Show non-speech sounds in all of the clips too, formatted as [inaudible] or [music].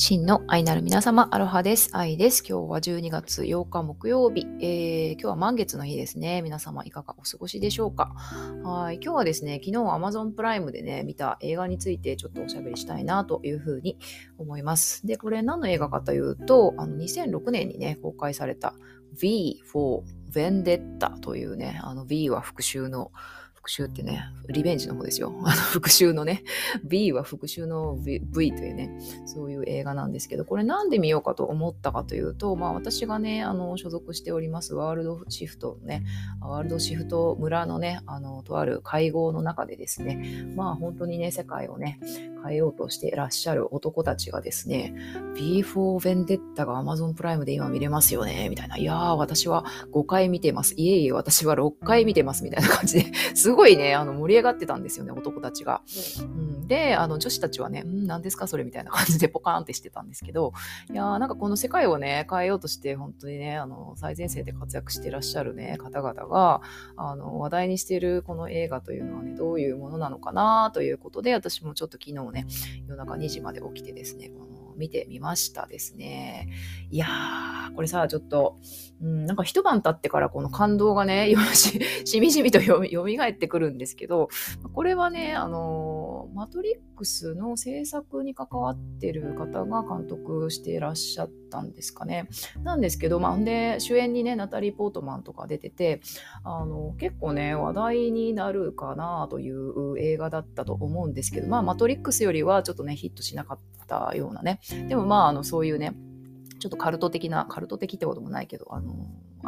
真の愛なる皆様、アロハです。愛です。今日は12月8日木曜日、えー、今日は満月の日ですね。皆様いかがお過ごしでしょうか？はい。今日はですね、昨日 Amazon プライムでね、見た映画についてちょっとおしゃべりしたいなというふうに思います。で、これ何の映画かというと、あの2006年にね、公開された V for Vendetta というね、あの V は復讐の復讐ってね、リベンジの方ですよ。[laughs] あの復讐のね、[laughs] B は復讐の v, v というね、そういう映画なんですけど、これなんで見ようかと思ったかというと、まあ私がね、あの、所属しておりますワールドシフトのね、ワールドシフト村のね、あの、とある会合の中でですね、まあ本当にね、世界をね、変えようとしていらっしゃる男たちがですね、B4 ベンデッタが Amazon プライムで今見れますよね、みたいな。いやー、私は5回見てます。いえいえ、私は6回見てます、みたいな感じで、すごいね、あの、盛り上がってたんですよね、男たちが。うん、で、あの、女子たちはね、ん何ですか、それみたいな感じでポカーンってしてたんですけど、いやー、なんかこの世界をね、変えようとして、本当にね、あの、最前線で活躍していらっしゃるね、方々が、あの、話題にしているこの映画というのはね、どういうものなのかなということで、私もちょっと昨日ね、夜中2時まで起きてですね、見てみましたですね。いやー、これさ、ちょっと、うん、なんか一晩経ってからこの感動がね、[laughs] ししみじみとよみがえってくるんですけど、これはね、あの、マトリックスの制作に関わってる方が監督していらっしゃったんですかね。なんですけど、まあ、で、主演にね、ナタリー・ポートマンとか出てて、あの、結構ね、話題になるかなという映画だったと思うんですけど、まあ、マトリックスよりはちょっとね、ヒットしなかったようなね、でもまあ、あの、そういうね、ちょっとカルト的な、カルト的ってこともないけど、あの、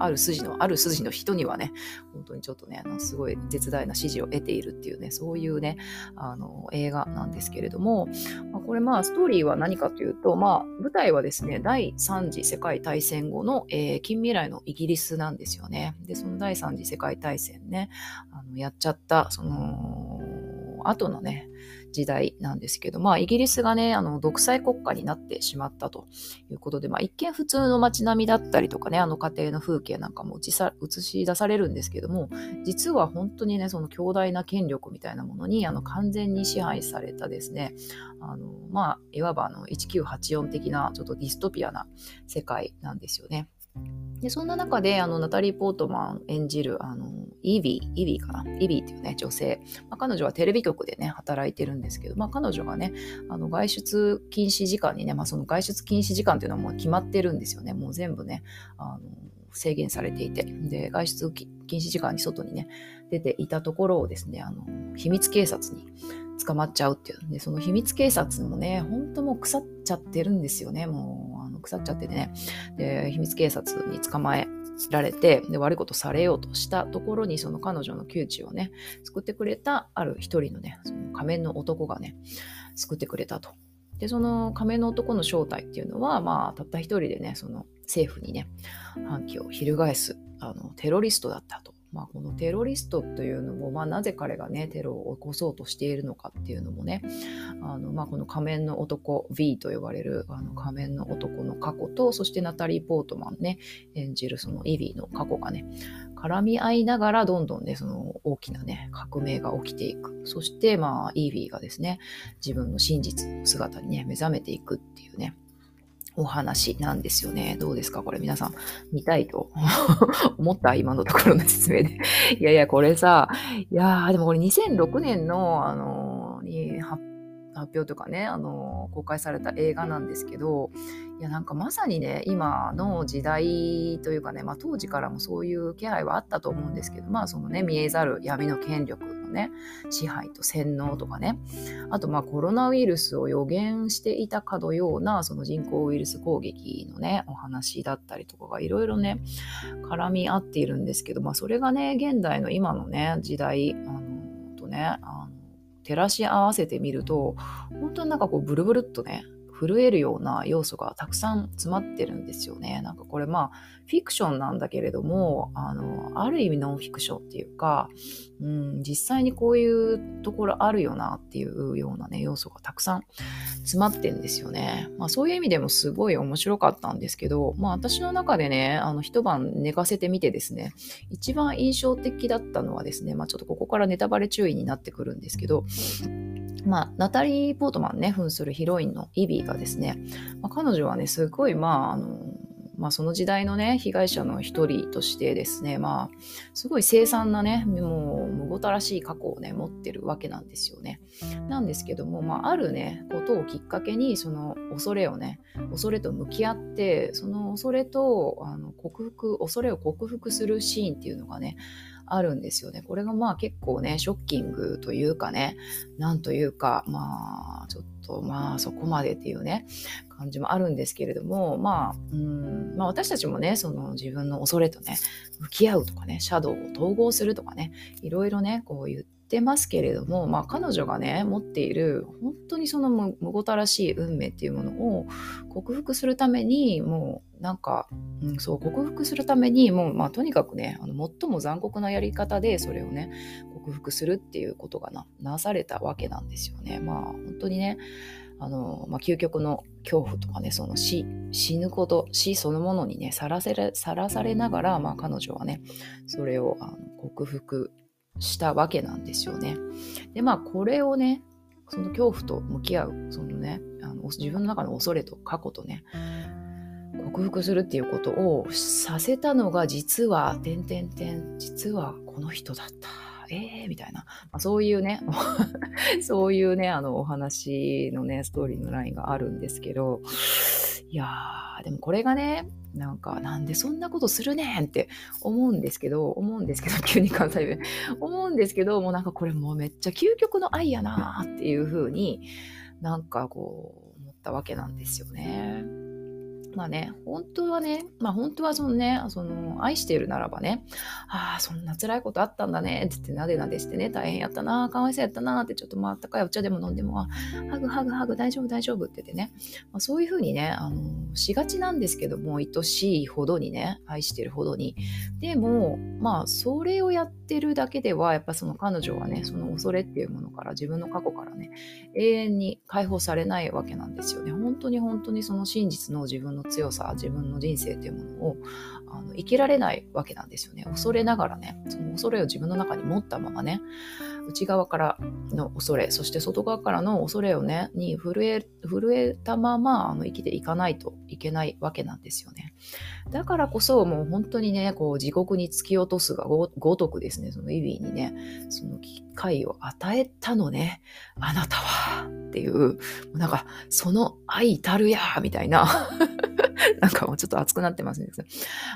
ある筋の、ある筋の人にはね、本当にちょっとね、あのすごい絶大な支持を得ているっていうね、そういうね、あの、映画なんですけれども、まあ、これまあ、ストーリーは何かというと、まあ、舞台はですね、第3次世界大戦後の、えー、近未来のイギリスなんですよね。で、その第3次世界大戦ね、あのやっちゃった、その、後のね、時代なんですけど、まあ、イギリスがね、あの、独裁国家になってしまったということで、まあ、一見普通の街並みだったりとかね、あの家庭の風景なんかも映し出されるんですけども、実は本当にね、その強大な権力みたいなものに、あの、完全に支配されたですね、あの、まあ、いわばあの、1984的な、ちょっとディストピアな世界なんですよね。でそんな中であのナタリー・ポートマン演じるあのイビー、イビーかな？イビーっていうね、女性。まあ、彼女はテレビ局でね、働いてるんですけど、まあ、彼女がね、あの外出禁止時間にね、まあ、その外出禁止時間っていうのはもう決まってるんですよね。もう全部ね、あの制限されていて。で、外出禁止時間に外にね、出ていたところをですね、あの、秘密警察に捕まっちゃうっていう。で、その秘密警察もね、本当もう腐っちゃってるんですよね。もう、腐っちゃっててね。で、秘密警察に捕まえられて、で、悪いことされようとしたところに、その彼女の窮地をね、救ってくれた、ある一人のね、その仮面の男がね、救ってくれたと。で、その仮面の男の正体っていうのは、まあ、たった一人でね、その政府にね、反旗を翻す、あの、テロリストだったと。まあ、このテロリストというのも、まあ、なぜ彼がねテロを起こそうとしているのかっていうのもねあの、まあ、この仮面の男 V と呼ばれるあの仮面の男の過去とそしてナタリー・ポートマンね演じるそのイビーの過去がね絡み合いながらどんどんねその大きなね革命が起きていく。そしてまあイービーがですね自分の真実の姿にね目覚めていくっていうねお話なんですよね。どうですか？これ皆さん見たいと？[laughs] 思った今のところの説明で。[laughs] いやいや、これさ、いや、でもこれ2006年の、あの、に発表とかね、あの、公開された映画なんですけど、いや、なんかまさにね、今の時代というかね、まあ当時からもそういう気配はあったと思うんですけど、まあそのね、見えざる闇の権力ね、支配と洗脳とかね、あとまあコロナウイルスを予言していたかのようなその人工ウイルス攻撃のね、お話だったりとかがいろいろね、絡み合っているんですけど、まあそれがね、現代の今のね、時代、あの、とね、あの照らし合わせてみると、本当になんかこうブルブルっとね、震えるような要素がたくさん詰まってるんですよね。なんかこれまあフィクションなんだけれども、あの、ある意味ノンフィクションっていうか、うん、実際にこういうところあるよなっていうようなね、要素がたくさん詰まってんですよね。まあそういう意味でもすごい面白かったんですけど、まあ私の中でね、あの一晩寝かせてみてですね、一番印象的だったのはですね、まあちょっとここからネタバレ注意になってくるんですけど、まあ、ナタリー・ポートマンね、扮するヒロインのイビーがですね、まあ、彼女はね、すごい、まあ、あの、まあ、その時代のね、被害者の一人としてですね、まあ、すごい凄惨なね、もう、むごたらしい過去をね、持ってるわけなんですよね。なんですけども、まあ、あるね、ことをきっかけに、その恐れをね、恐れと向き合って、その恐れと、あの、克服、恐れを克服するシーンっていうのがね、あるんですよね。これがまあ結構ね、ショッキングというかね、なんというか、まあ、ちょっとまあそこまでっていうね、感じもあるんですけれども、まあ、うんまあ、私たちもね、その自分の恐れとね、向き合うとかね、シャドウを統合するとかね、いろいろね、こう言って、ってますけれども、まあ、彼女がね持っている本当にそのむごたらしい運命っていうものを克服するためにもうなんか、うん、そう克服するためにもう、まあ、とにかくねあの最も残酷なやり方でそれをね克服するっていうことがななされたわけなんですよね。まあ本当にねあの、まあ、究極の恐怖とかねその死死ぬこと死そのものにねさらされながら、まあ、彼女はねそれをあの克服したわけなんですよね。でまあこれをねその恐怖と向き合うそのねあの自分の中の恐れと過去とね克服するっていうことをさせたのが実は「てんてんてん」実はこの人だった。えー、みたいな、まあ、そういうね [laughs] そういうねあのお話のねストーリーのラインがあるんですけどいやーでもこれがねなんか、なんでそんなことするねんって思うんですけど、思うんですけど、[laughs] 急に関西弁。思うんですけど、もうなんかこれもうめっちゃ究極の愛やなっていうふうになんかこう思ったわけなんですよね。まあね、本当はね、まあ本当はそのね、その愛しているならばね、ああ、そんな辛いことあったんだねって言ってなでなでしてね、大変やったな、かわいそうやったなってちょっとまああったかいお茶でも飲んでも、ハグハグハグ大丈夫大丈夫って言ってね、まあ、そういうふうにね、あの、しがちなんですけども、愛しいほどにね、愛してるほどに。でも、まあそれをやってるだけでは、やっぱその彼女はね、その恐れっていうものから、自分の過去からね、永遠に解放されないわけなんですよね。本当に本当にその真実の自分のの強さ自分の人生というものをあの生きられないわけなんですよね。恐れながらねその恐れを自分の中に持ったままね内側からの恐れそして外側からの恐れをねに震え震えたままあの生きていかないといけないわけなんですよねだからこそもう本当にねこう地獄に突き落とすがごとくですねそのイビーにねその機会を与えたのねあなたはっていうなんかその愛たるやみたいな [laughs] なんかもうちょっと熱くなってますね。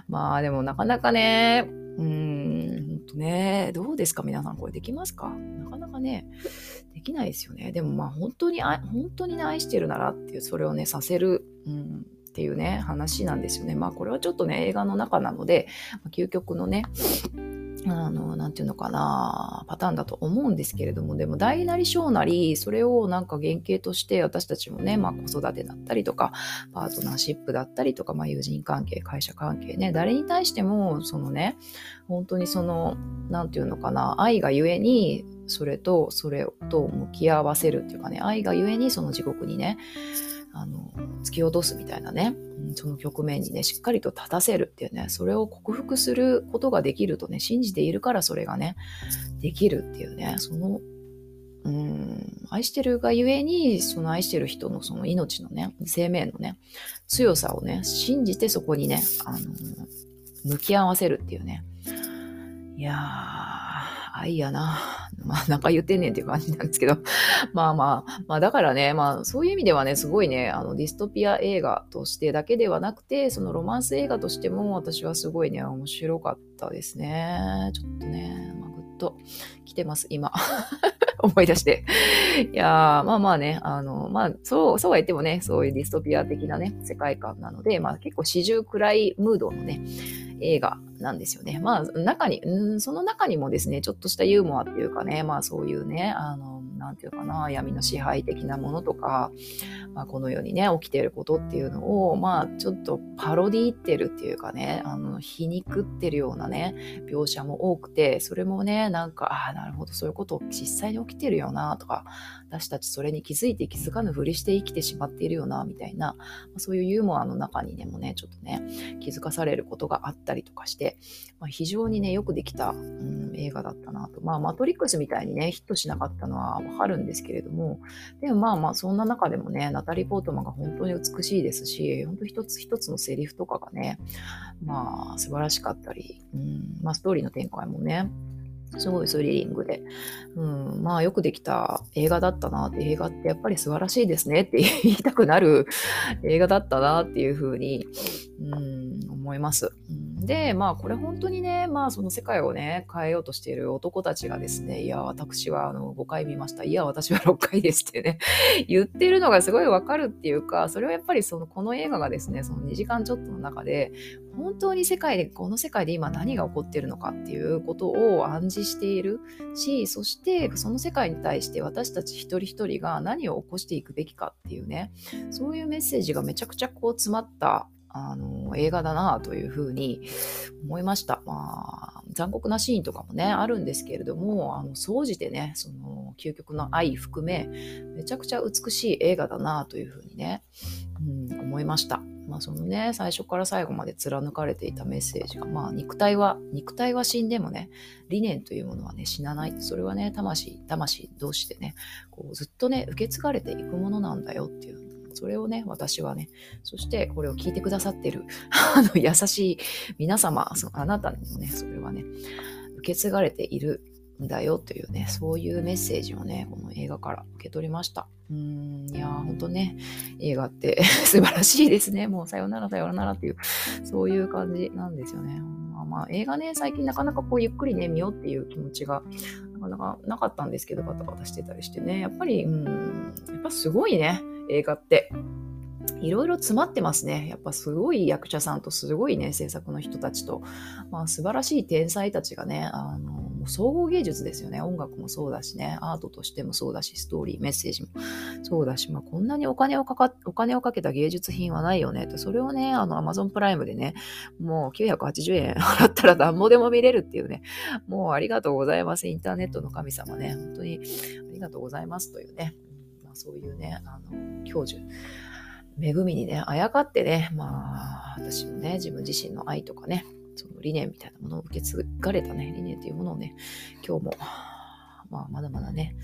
まあでもなかなかね、うん、ね、どうですか？皆さんこれできますか？なかなかね、できないですよね。でもまあ本当に、本当に、愛してるならっていう、それをね、させる、うん、っていうね、話なんですよね。まあこれはちょっとね、映画の中なので、究極のね、あの、なんていうのかな、パターンだと思うんですけれども、でも大なり小なり、それをなんか原型として私たちもね、まあ子育てだったりとか、パートナーシップだったりとか、まあ友人関係、会社関係ね、誰に対しても、そのね、本当にその、なんていうのかな、愛がゆえに、それと、それと向き合わせるっていうかね、愛がゆえにその地獄にね、あの、突き落とすみたいなね、その局面にね、しっかりと立たせるっていうね、それを克服することができるとね、信じているからそれがね、できるっていうね、その、うん、愛してるがゆえに、その愛してる人のその命のね、生命のね、強さをね、信じてそこにね、あの、向き合わせるっていうね。いやー、愛やな。[laughs] まあ、なんか言ってんねんっていう感じなんですけど。[laughs] まあまあ、まあだからね、まあそういう意味ではね、すごいね、あのディストピア映画としてだけではなくて、そのロマンス映画としても私はすごいね、面白かったですね。ちょっとね、まあ、ぐっと来てます、今。思い出して。いやまあまあね、あの、まあ、そう、そうは言ってもね、そういうディストピア的なね、世界観なので、まあ結構四十くらいムードのね、映画なんですよね。まあ、中に、うん、その中にもですね、ちょっとしたユーモアっていうかね、まあそういうね、あの、なんていうかな、闇の支配的なものとか、まあこの世にね、起きていることっていうのを、まあちょっとパロディってるっていうかね、あの、皮肉ってるようなね、描写も多くて、それもね、なんか、ああ、なるほど、そういうこと実際に起きてるよな、とか、私たちそれに気づいて気づかぬふりして生きてしまっているよな、みたいなま、そういうユーモアの中にでもね、ちょっとね、気づかされることがあったりとかして、まあ、非常にね、よくできた、うん、映画だったなと。まあ、マトリックスみたいにね、ヒットしなかったのは、かるんですけれども、でもまあまあそんな中でもね、ナタリー・ポートマンが本当に美しいですし、本当一つ一つのセリフとかがね、まあ素晴らしかったり、うん、まあストーリーの展開もね、すごいスリリングで、うん、まあよくできた映画だったなって映画ってやっぱり素晴らしいですねって [laughs] 言いたくなる映画だったなっていうふうに、うん、思います。で、まあこれ本当にね、まあその世界をね、変えようとしている男たちがですね、いや、私はあの5回見ました。いや、私は6回ですってね、[laughs] 言ってるのがすごいわかるっていうか、それはやっぱりそのこの映画がですね、その2時間ちょっとの中で、本当に世界で、この世界で今何が起こっているのかっていうことを暗示しているし、そしてその世界に対して私たち一人一人が何を起こしていくべきかっていうね、そういうメッセージがめちゃくちゃこう詰まったあの映画だなというふうに思いました。まあ、残酷なシーンとかもね、あるんですけれども、あの総じてね、その究極の愛含め、めちゃくちゃ美しい映画だなというふうにね、うん、思いました。まあそのね、最初から最後まで貫かれていたメッセージが、まあ肉体は、肉体は死んでもね、理念というものはね、死なない。それはね、魂、魂同士でね、こうずっとね、受け継がれていくものなんだよっていうそれをね、私はね、そしてこれを聞いてくださってる、[laughs] あの、優しい皆様、そのあなたにもね、それはね、受け継がれているんだよというね、そういうメッセージをね、この映画から受け取りました。うん、いやー、ほんとね、映画って [laughs] 素晴らしいですね。もうさよならさよならっていう、そういう感じなんですよね。まあ、映画ね、最近なかなかこうゆっくりね、見ようっていう気持ちがなかなかなかったんですけど、バタバタしてたりしてね、やっぱり、うん、やっぱすごいね、映画って。いろいろ詰まってますね。やっぱすごい役者さんとすごいね、制作の人たちと、まあ素晴らしい天才たちがね、あの、もう総合芸術ですよね。音楽もそうだしね、アートとしてもそうだし、ストーリー、メッセージもそうだし、まあこんなにお金をかか、お金をかけた芸術品はないよねと、それをね、あの、アマゾンプライムでね、もう980円 [laughs] 払ったら何もでも見れるっていうね、もうありがとうございます。インターネットの神様ね、本当にありがとうございますというね。そういうね、あの、教授、恵みにね、あやかってね、まあ、私もね、自分自身の愛とかね、その理念みたいなものを受け継がれたね、理念というものをね、今日もまあ、まだまだね、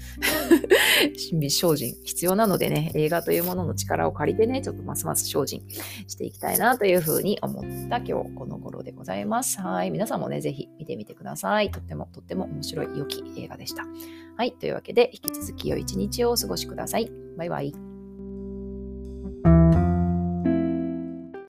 [laughs] 神秘精進必要なのでね、映画というものの力を借りてね、ちょっとますます精進していきたいなというふうに思った今日この頃でございます。はい。皆さんもね、ぜひ見てみてください。とってもとっても面白い良き映画でした。はい。というわけで、引き続き良い一日をお過ごしください。バイバイ。